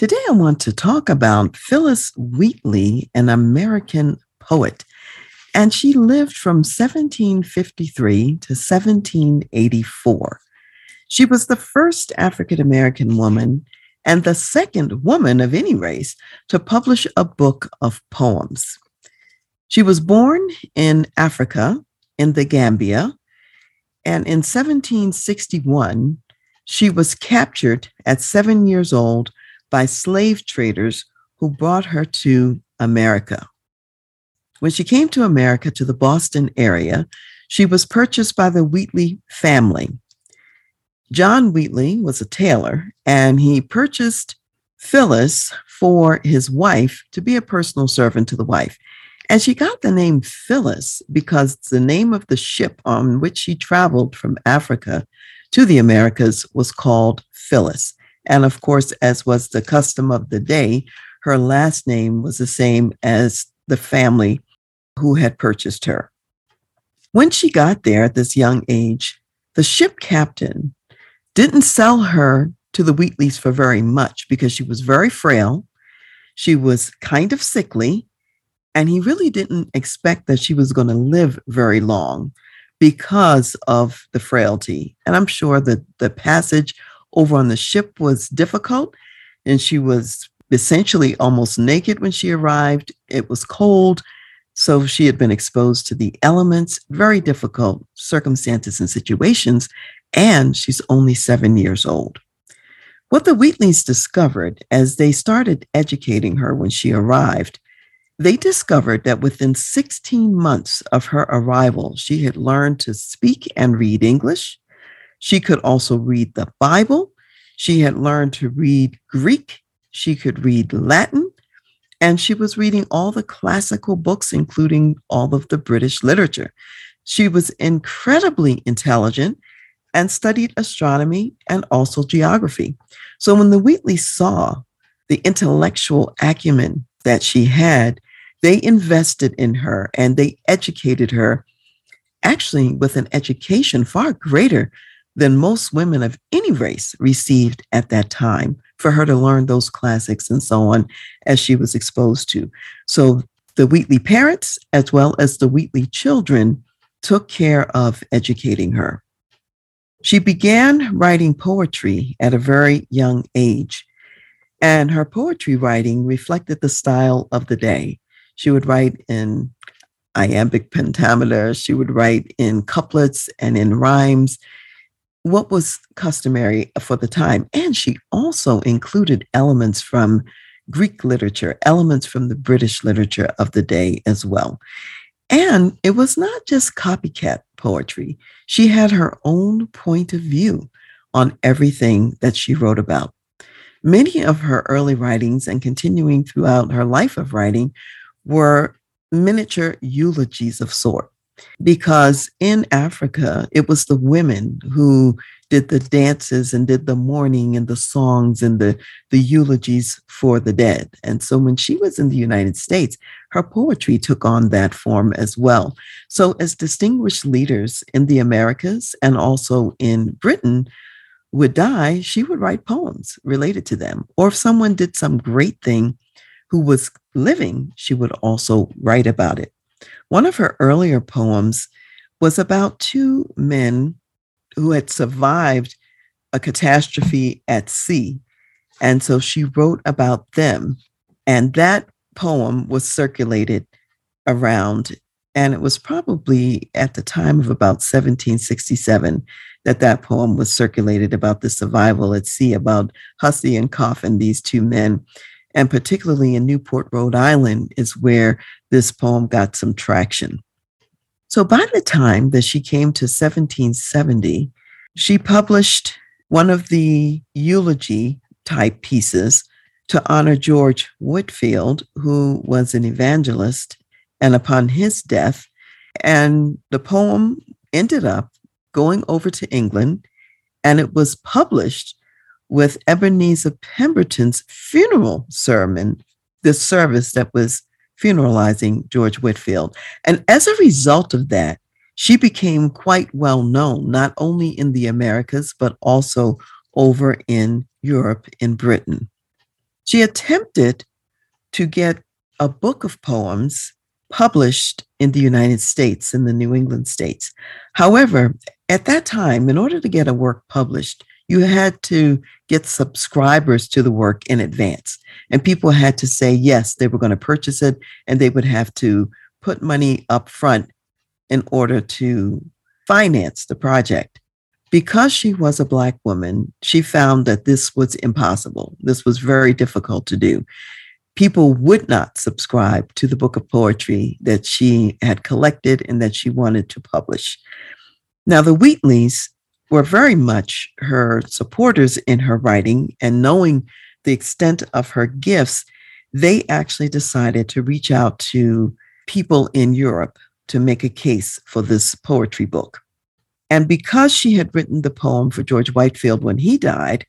Today, I want to talk about Phillis Wheatley, an American poet. And she lived from 1753 to 1784. She was the first African American woman and the second woman of any race to publish a book of poems. She was born in Africa, in the Gambia, and in 1761, she was captured at seven years old by slave traders who brought her to America. When she came to America to the Boston area, she was purchased by the Wheatley family. John Wheatley was a tailor, and he purchased Phillis for his wife to be a personal servant to the wife. And she got the name Phillis because the name of the ship on which she traveled from Africa to the Americas was called Phillis. And of course, as was the custom of the day, her last name was the same as the family who had purchased her. When she got there at this young age, the ship captain didn't sell her to the Wheatleys for very much because she was very frail. She was kind of sickly, and he really didn't expect that she was going to live very long because of the frailty. And I'm sure that the passage over on the ship was difficult, and she was essentially almost naked when she arrived. It was cold, so she had been exposed to the elements, very difficult circumstances and situations, and she's only seven years old. What the Wheatleys discovered as they started educating her when she arrived, they discovered that within 16 months of her arrival, she had learned to speak and read English. She could also read the Bible. She had learned to read Greek. She could read Latin. And she was reading all the classical books, including all of the British literature. She was incredibly intelligent and studied astronomy and also geography. So when the Wheatleys saw the intellectual acumen that she had, they invested in her and they educated her actually with an education far greater than most women of any race received at that time for her to learn those classics and so on as she was exposed to. So the Wheatley parents, as well as the Wheatley children, took care of educating her. She began writing poetry at a very young age, and her poetry writing reflected the style of the day. She would write in iambic pentameter, she would write in couplets and in rhymes what was customary for the time. And she also included elements from Greek literature, elements from the British literature of the day as well. And it was not just copycat poetry, she had her own point of view on everything that she wrote about. Many of her early writings and continuing throughout her life of writing were miniature eulogies of sort because in Africa, it was the women who did the dances and did the mourning and the songs and the, the eulogies for the dead. And so when she was in the United States, her poetry took on that form as well. So, as distinguished leaders in the Americas and also in Britain would die, she would write poems related to them. Or if someone did some great thing who was living, she would also write about it. One of her earlier poems was about two men who had survived a catastrophe at sea. And so she wrote about them. And that poem was circulated around. And it was probably at the time of about 1767 that that poem was circulated about the survival at sea, about Hussey and Coffin, these two men and particularly in Newport, Rhode Island, is where this poem got some traction. So by the time that she came to 1770, she published one of the eulogy type pieces to honor George Whitefield, who was an evangelist, and upon his death. And the poem ended up going over to England and it was published with Ebenezer Pemberton's funeral sermon, the service that was funeralizing George Whitefield. And as a result of that, she became quite well known, not only in the Americas, but also over in Europe, in Britain. She attempted to get a book of poems published in the United States, in the New England states. However, at that time, in order to get a work published, you had to get subscribers to the work in advance. And people had to say, yes, they were going to purchase it, and they would have to put money up front in order to finance the project. Because she was a Black woman, she found that this was impossible. This was very difficult to do. People would not subscribe to the book of poetry that she had collected and that she wanted to publish. Now, the Wheatleys were very much her supporters in her writing, and knowing the extent of her gifts, they actually decided to reach out to people in Europe to make a case for this poetry book. And because she had written the poem for George Whitefield when he died,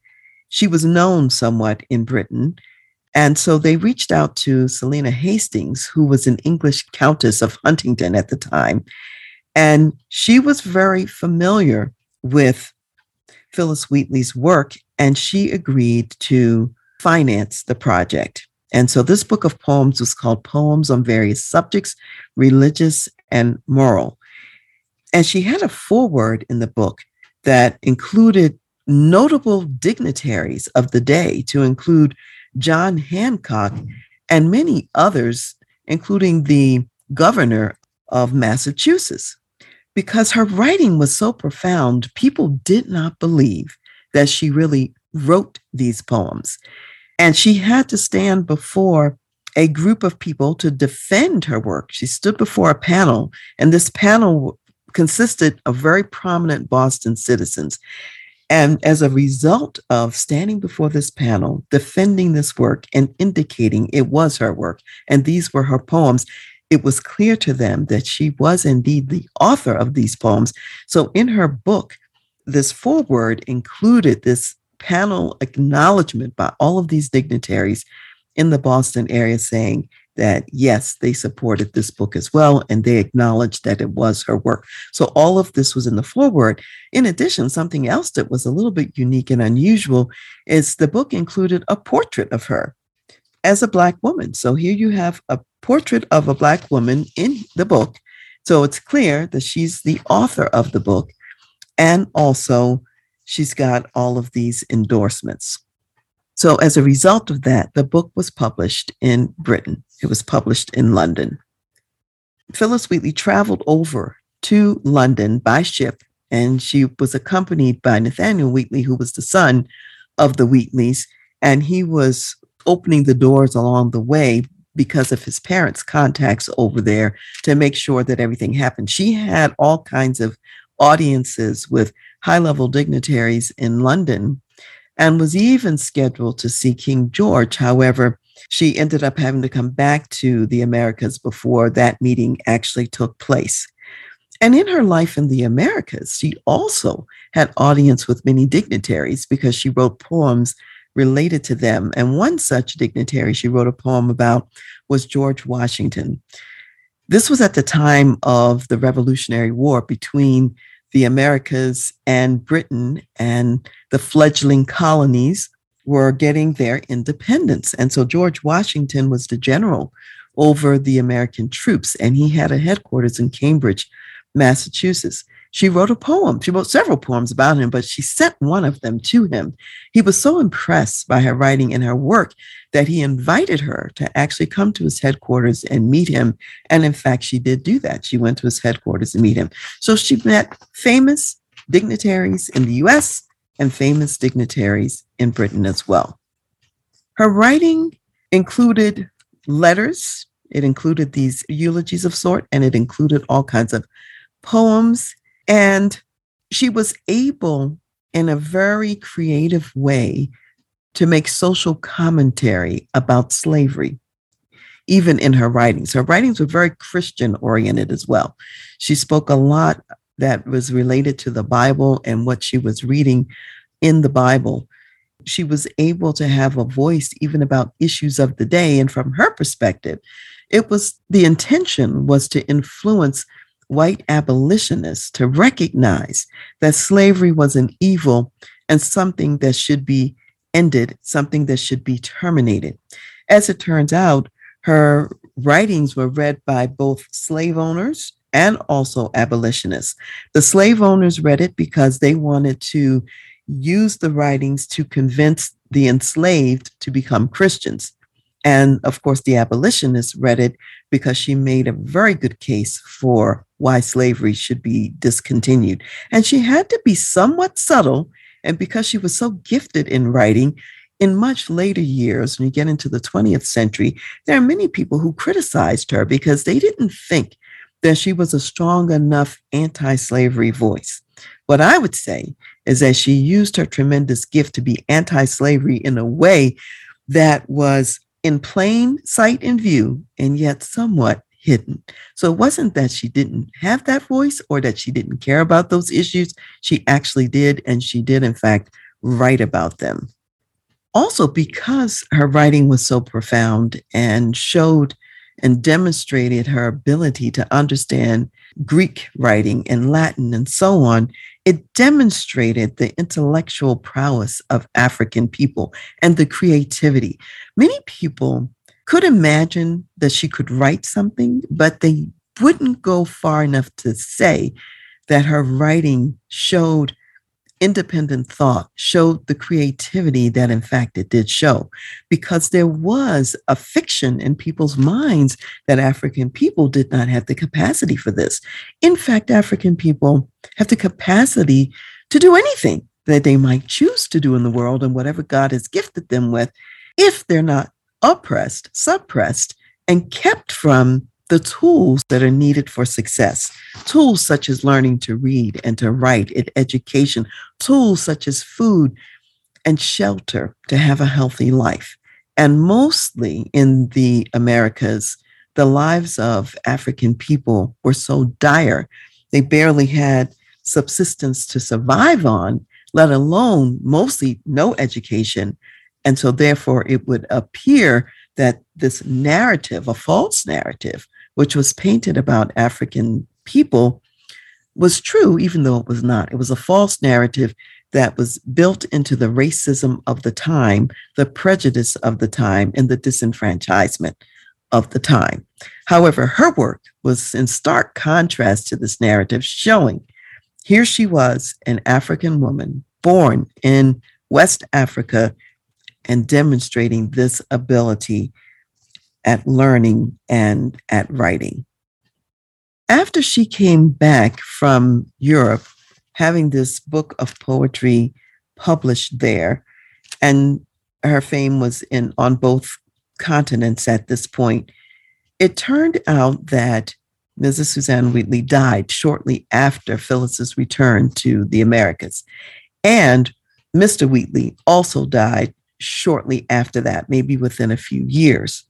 she was known somewhat in Britain. And so they reached out to Selina Hastings, who was an English Countess of Huntingdon at the time. And she was very familiar with Phillis Wheatley's work, and she agreed to finance the project. And so this book of poems was called Poems on Various Subjects, Religious and Moral. And she had a foreword in the book that included notable dignitaries of the day, to include John Hancock and many others, including the governor of Massachusetts. Because her writing was so profound, people did not believe that she really wrote these poems. And she had to stand before a group of people to defend her work. She stood before a panel, and this panel consisted of very prominent Boston citizens. And as a result of standing before this panel, defending this work and indicating it was her work, and these were her poems, it was clear to them that she was indeed the author of these poems. So in her book, this foreword included this panel acknowledgement by all of these dignitaries in the Boston area saying, that yes, they supported this book as well, and they acknowledged that it was her work. So all of this was in the foreword. In addition, something else that was a little bit unique and unusual is the book included a portrait of her as a Black woman. So here you have a portrait of a Black woman in the book. So it's clear that she's the author of the book. And also, she's got all of these endorsements. So, as a result of that, the book was published in Britain. It was published in London. Phillis Wheatley traveled over to London by ship, and she was accompanied by Nathaniel Wheatley, who was the son of the Wheatleys, and he was opening the doors along the way because of his parents' contacts over there to make sure that everything happened. She had all kinds of audiences with high level dignitaries in London and was even scheduled to see King George. However, she ended up having to come back to the Americas before that meeting actually took place. And in her life in the Americas, she also had audience with many dignitaries because she wrote poems related to them. And one such dignitary she wrote a poem about was George Washington. This was at the time of the Revolutionary War between the Americas and Britain, and the fledgling colonies were getting their independence. And so George Washington was the general over the American troops, and he had a headquarters in Cambridge, Massachusetts. She wrote a poem. She wrote several poems about him, but she sent one of them to him. He was so impressed by her writing and her work that he invited her to actually come to his headquarters and meet him. And in fact, she did do that. She went to his headquarters to meet him. So she met famous dignitaries in the US and famous dignitaries in Britain as well. Her writing included letters, it included these eulogies of sort, and it included all kinds of poems and she was able, in a very creative way, to make social commentary about slavery, even in her writings. Her writings were very Christian oriented as well. She spoke a lot that was related to the Bible and what she was reading in the Bible. She was able to have a voice even about issues of the day. And from her perspective, it was the intention was to influence white abolitionists to recognize that slavery was an evil and something that should be ended, something that should be terminated. As it turns out, her writings were read by both slave owners and also abolitionists. The slave owners read it because they wanted to use the writings to convince the enslaved to become Christians. And of course, the abolitionists read it because she made a very good case for why slavery should be discontinued. And she had to be somewhat subtle. And because she was so gifted in writing, in much later years, when you get into the 20th century, there are many people who criticized her because they didn't think that she was a strong enough anti slavery voice. What I would say is that she used her tremendous gift to be anti slavery in a way that was in plain sight and view and yet somewhat hidden. So it wasn't that she didn't have that voice or that she didn't care about those issues. She actually did, and she did, in fact, write about them. Also, because her writing was so profound and showed and demonstrated her ability to understand Greek writing and Latin and so on, it demonstrated the intellectual prowess of African people and the creativity. Many people could imagine that she could write something, but they wouldn't go far enough to say that her writing showed independent thought, showed the creativity that, in fact, it did show, because there was a fiction in people's minds that African people did not have the capacity for this. In fact, African people have the capacity to do anything that they might choose to do in the world and whatever God has gifted them with, if they're not oppressed, suppressed, and kept from the tools that are needed for success. Tools such as learning to read and to write, in education, tools such as food and shelter to have a healthy life. And mostly in the Americas, the lives of African people were so dire, they barely had subsistence to survive on, let alone mostly no education. And so, therefore, it would appear that this narrative, a false narrative, which was painted about African people, was true, even though it was not. It was a false narrative that was built into the racism of the time, the prejudice of the time, and the disenfranchisement of the time. However, her work was in stark contrast to this narrative, showing here she was, an African woman born in West Africa and demonstrating this ability at learning and at writing. After she came back from Europe, having this book of poetry published there, and her fame was in on both continents at this point, it turned out that Mrs. Suzanne Wheatley died shortly after Phillis's return to the Americas. And Mr. Wheatley also died shortly after that, maybe within a few years.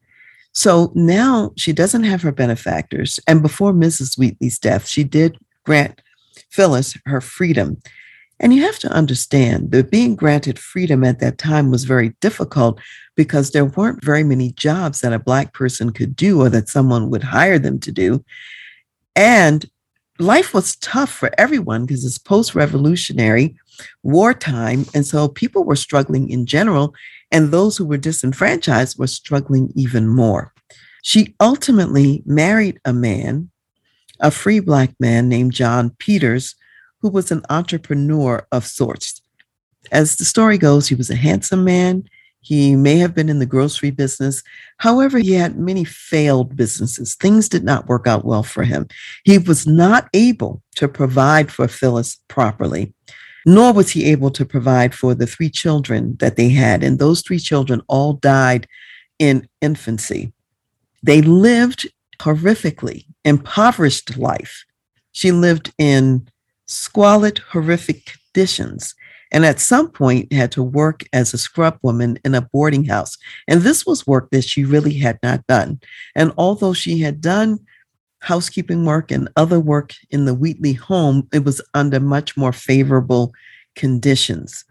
So now she doesn't have her benefactors. And before Mrs. Wheatley's death, she did grant Phillis her freedom. And you have to understand that being granted freedom at that time was very difficult because there weren't very many jobs that a Black person could do or that someone would hire them to do. And life was tough for everyone because it's post revolutionary wartime. And so people were struggling in general. And those who were disenfranchised were struggling even more. She ultimately married a man, a free Black man named John Peters, who was an entrepreneur of sorts. As the story goes, he was a handsome man. He may have been in the grocery business. However, he had many failed businesses. Things did not work out well for him. He was not able to provide for Phillis properly nor was he able to provide for the three children that they had. And those three children all died in infancy. They lived horrifically impoverished life. She lived in squalid, horrific conditions. and at some point had to work as a scrub woman in a boarding house. And this was work that she really had not done. And although she had done housekeeping work and other work in the Wheatley home, it was under much more favorable conditions.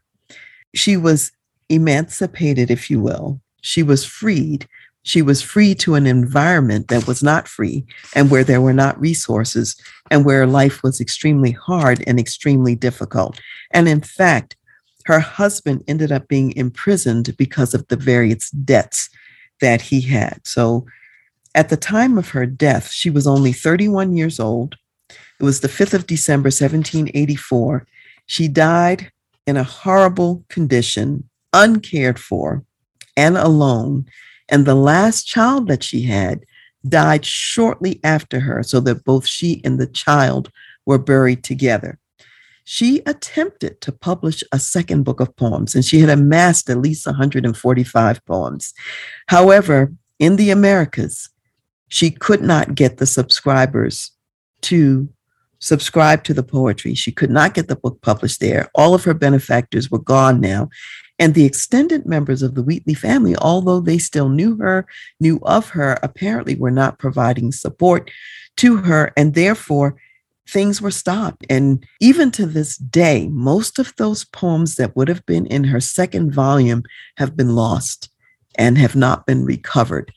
She was emancipated, if you will. She was freed. She was free to an environment that was not free and where there were not resources and where life was extremely hard and extremely difficult. And in fact, her husband ended up being imprisoned because of the various debts that he had. So at the time of her death, she was only 31 years old. It was the 5th of December, 1784. She died in a horrible condition, uncared for, and alone. And the last child that she had died shortly after her, so that both she and the child were buried together. She attempted to publish a second book of poems, and she had amassed at least 145 poems. However, in the Americas, she could not get the subscribers to subscribe to the poetry. She could not get the book published there. All of her benefactors were gone now. And the extended members of the Wheatley family, although they still knew her, knew of her, apparently were not providing support to her. And therefore, things were stopped. And even to this day, most of those poems that would have been in her second volume have been lost and have not been recovered.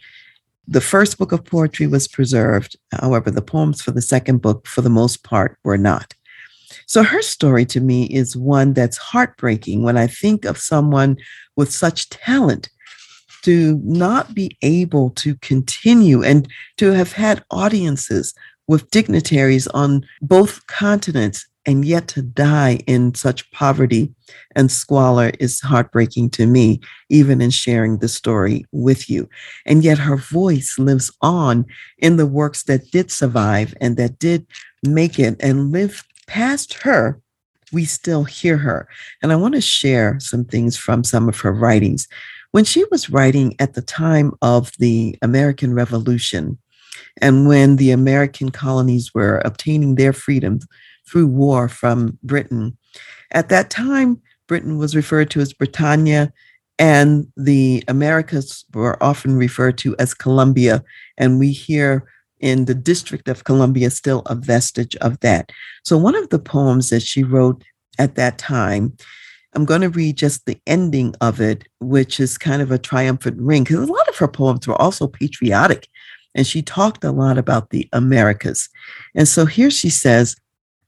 The first book of poetry was preserved. However, the poems for the second book, for the most part, were not. So her story to me is one that's heartbreaking when I think of someone with such talent to not be able to continue and to have had audiences with dignitaries on both continents and yet to die in such poverty and squalor is heartbreaking to me, even in sharing the story with you. And yet her voice lives on in the works that did survive and that did make it and live past her. We still hear her. And I want to share some things from some of her writings. When she was writing at the time of the American Revolution, and when the American colonies were obtaining their freedom through war from Britain. At that time, Britain was referred to as Britannia, and the Americas were often referred to as Columbia. And we hear in the District of Columbia still a vestige of that. So, one of the poems that she wrote at that time, I'm going to read just the ending of it, which is kind of a triumphant ring, because a lot of her poems were also patriotic. And she talked a lot about the Americas. And so here she says,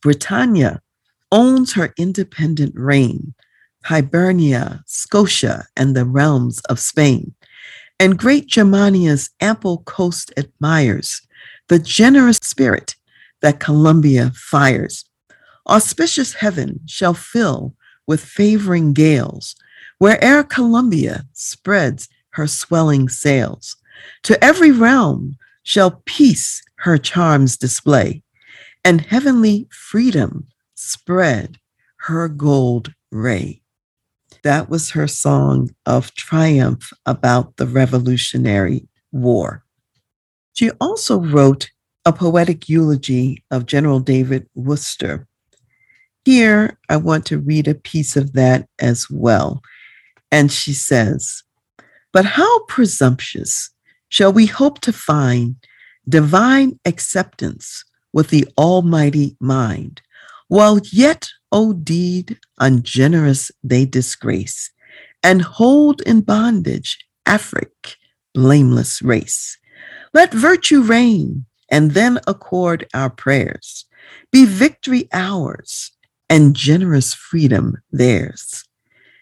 Britannia owns her independent reign, Hibernia, Scotia, and the realms of Spain. And great Germania's ample coast admires the generous spirit that Columbia fires. Auspicious heaven shall fill with favoring gales, where'er Columbia spreads her swelling sails. To every realm shall peace her charms display and heavenly freedom spread her gold ray. That was her song of triumph about the Revolutionary War. She also wrote a poetic eulogy of General David Wooster. Here, I want to read a piece of that as well. And she says, But how presumptuous shall we hope to find divine acceptance with the Almighty mind, while yet, O deed ungenerous, they disgrace, and hold in bondage Afric, blameless race. Let virtue reign, and then accord our prayers. Be victory ours, and generous freedom theirs.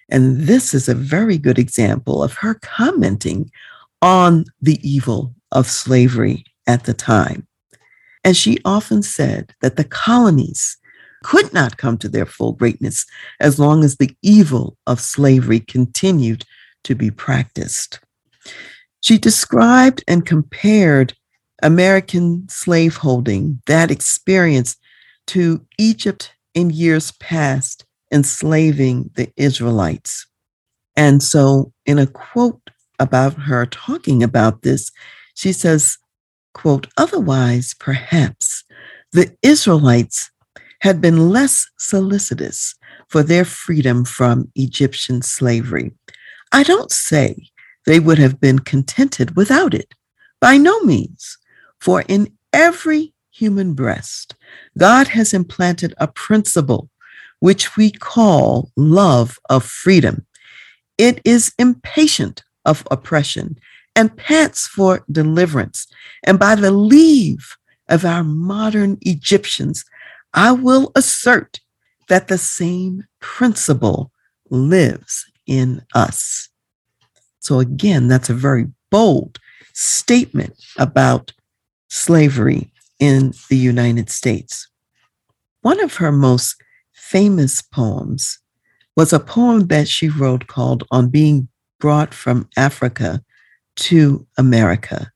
And this is a very good example of her commenting on the evil of slavery at the time. And she often said that the colonies could not come to their full greatness as long as the evil of slavery continued to be practiced. She described and compared American slaveholding, that experience, to Egypt in years past enslaving the Israelites. And so, in a quote about her talking about this, she says, quote, otherwise, perhaps the Israelites had been less solicitous for their freedom from Egyptian slavery. I don't say they would have been contented without it. By no means. For in every human breast, God has implanted a principle which we call love of freedom. It is impatient of oppression and pants for deliverance. And by the leave of our modern Egyptians, I will assert that the same principle lives in us. So, again, that's a very bold statement about slavery in the United States. One of her most famous poems was a poem that she wrote called On Being Brought from Africa to America.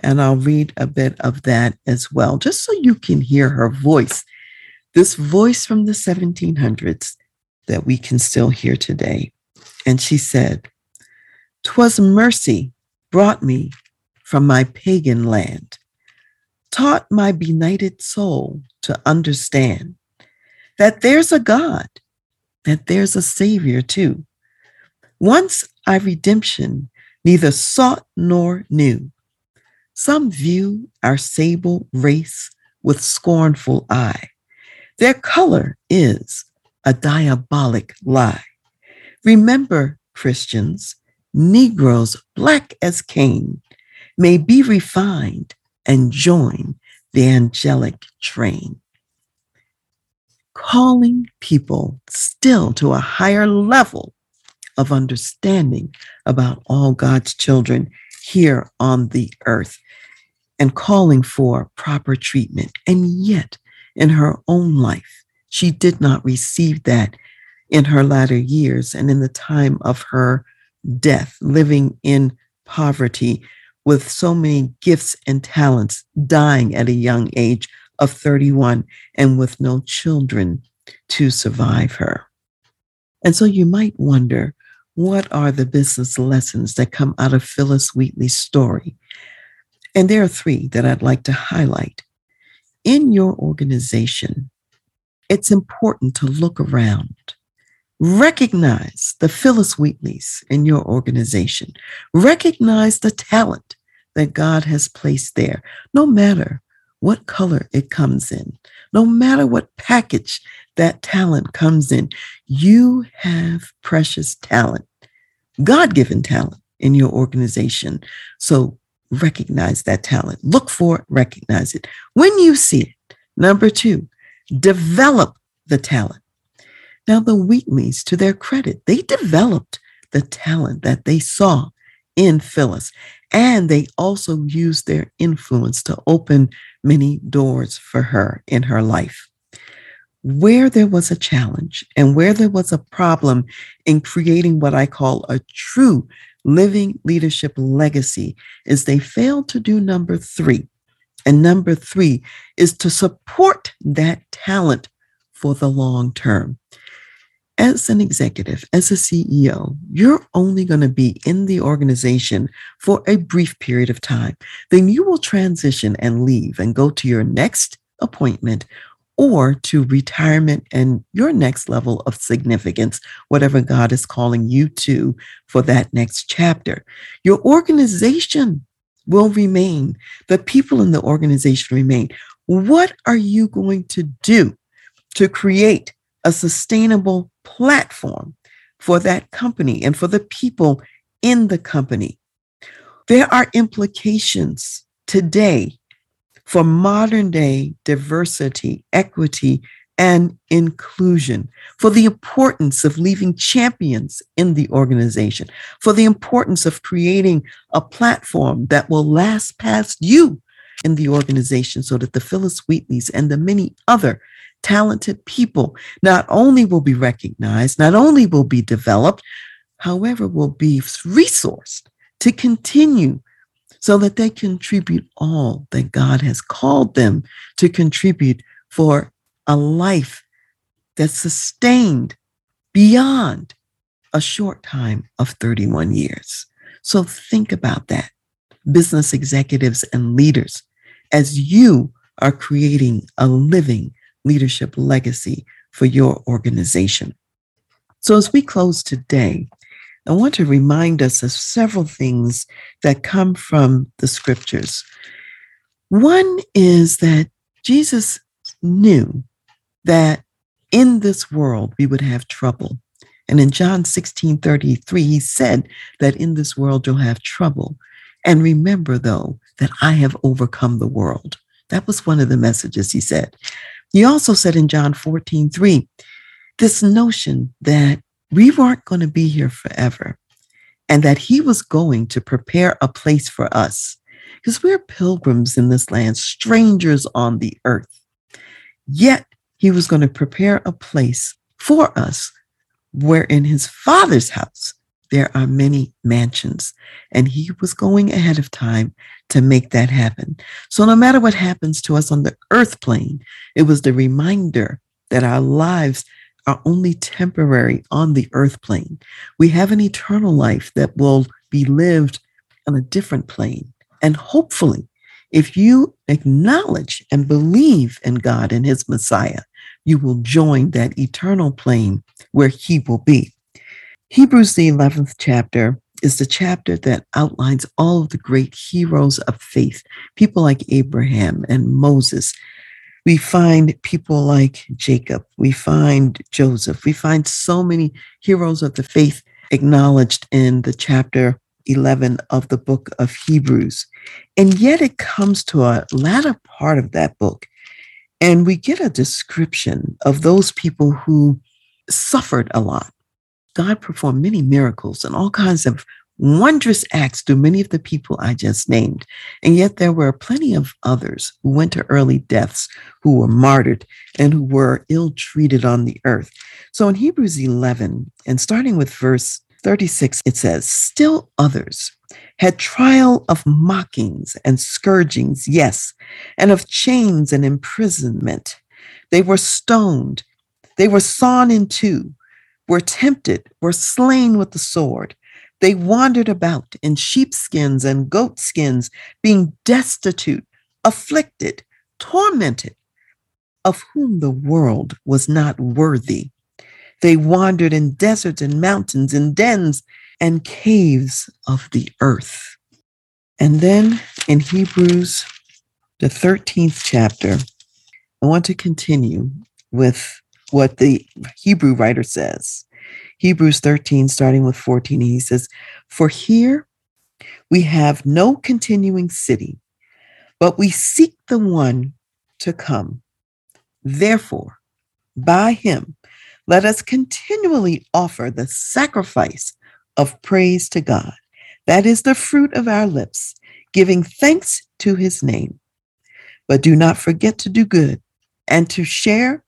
And I'll read a bit of that as well, just so you can hear her voice. This voice from the 1700s that we can still hear today. And she said, "'Twas mercy brought me from my pagan land, taught my benighted soul to understand that there's a God, that there's a Savior too. Once I redemption neither sought nor knew. Some view our sable race with scornful eye. Their color is a diabolic lie. Remember, Christians, Negroes black as Cain may be refined and join the angelic train. Calling people still to a higher level of understanding about all God's children here on the earth and calling for proper treatment. And yet, in her own life, she did not receive that in her latter years and in the time of her death, living in poverty with so many gifts and talents, dying at a young age of 31 and with no children to survive her. And so you might wonder what are the business lessons that come out of Phillis Wheatley's story? And there are three that I'd like to highlight. In your organization, it's important to look around. Recognize the Phillis Wheatleys in your organization. Recognize the talent that God has placed there, no matter what color it comes in, no matter what package that talent comes in. You have precious talent, God given talent in your organization. So recognize that talent. Look for it, recognize it. When you see it, number two, develop the talent. Now, the Wheatleys, to their credit, they developed the talent that they saw in Phillis, And they also used their influence to open many doors for her in her life where there was a challenge and where there was a problem in creating what I call a true living leadership legacy is they failed to do number three. And number three is to support that talent for the long term. As an executive, as a CEO, you're only going to be in the organization for a brief period of time. Then you will transition and leave and go to your next appointment or to retirement and your next level of significance, whatever God is calling you to for that next chapter. Your organization will remain, the people in the organization remain. What are you going to do to create a sustainable platform for that company and for the people in the company? There are implications today for modern day diversity, equity, and inclusion, for the importance of leaving champions in the organization, for the importance of creating a platform that will last past you in the organization so that the Phillis Wheatleys and the many other talented people not only will be recognized, not only will be developed, however, will be resourced to continue so that they contribute all that God has called them to contribute for a life that's sustained beyond a short time of 31 years. So think about that, business executives and leaders, as you are creating a living leadership legacy for your organization. So, as we close today, I want to remind us of several things that come from the scriptures. One is that Jesus knew that in this world we would have trouble. And in John 16 33, he said that in this world you'll have trouble. And remember, though, that I have overcome the world. That was one of the messages he said. He also said in John 14 3, this notion that we weren't going to be here forever and that he was going to prepare a place for us because we're pilgrims in this land, strangers on the earth. Yet he was going to prepare a place for us where in his father's house there are many mansions. And he was going ahead of time to make that happen. So no matter what happens to us on the earth plane, it was the reminder that our lives are only temporary on the earth plane. We have an eternal life that will be lived on a different plane. And hopefully, if you acknowledge and believe in God and his Messiah, you will join that eternal plane where he will be. Hebrews, the 11th chapter, is the chapter that outlines all of the great heroes of faith, people like Abraham and Moses. We find people like Jacob. We find Joseph. We find so many heroes of the faith acknowledged in the chapter 11 of the book of Hebrews. And yet it comes to a latter part of that book, and we get a description of those people who suffered a lot. God performed many miracles and all kinds of wondrous acts through many of the people I just named. And yet there were plenty of others who went to early deaths, who were martyred, and who were ill treated on the earth. So in Hebrews 11, and starting with verse 36, it says, Still others had trial of mockings and scourgings, yes, and of chains and imprisonment. They were stoned, they were sawn in two, were tempted, were slain with the sword. They wandered about in sheepskins and goatskins, being destitute, afflicted, tormented, of whom the world was not worthy. They wandered in deserts and mountains, in dens and caves of the earth. And then in Hebrews, the 13th chapter, I want to continue with what the Hebrew writer says. Hebrews 13, starting with 14, he says, For here we have no continuing city, but we seek the one to come. Therefore, by him, let us continually offer the sacrifice of praise to God. That is the fruit of our lips, giving thanks to his name. But do not forget to do good and to share,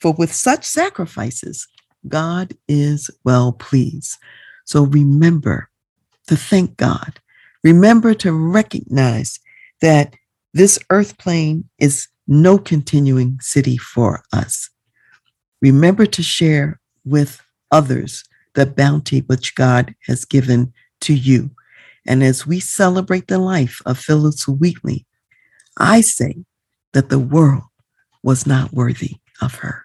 for with such sacrifices, God is well pleased. So remember to thank God. Remember to recognize that this earth plane is no continuing city for us. Remember to share with others the bounty which God has given to you. And as we celebrate the life of Phillis Wheatley, I say that the world was not worthy of her.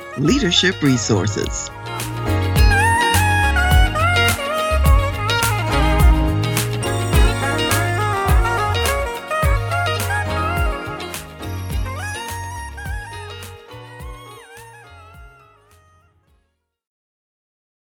leadership resources.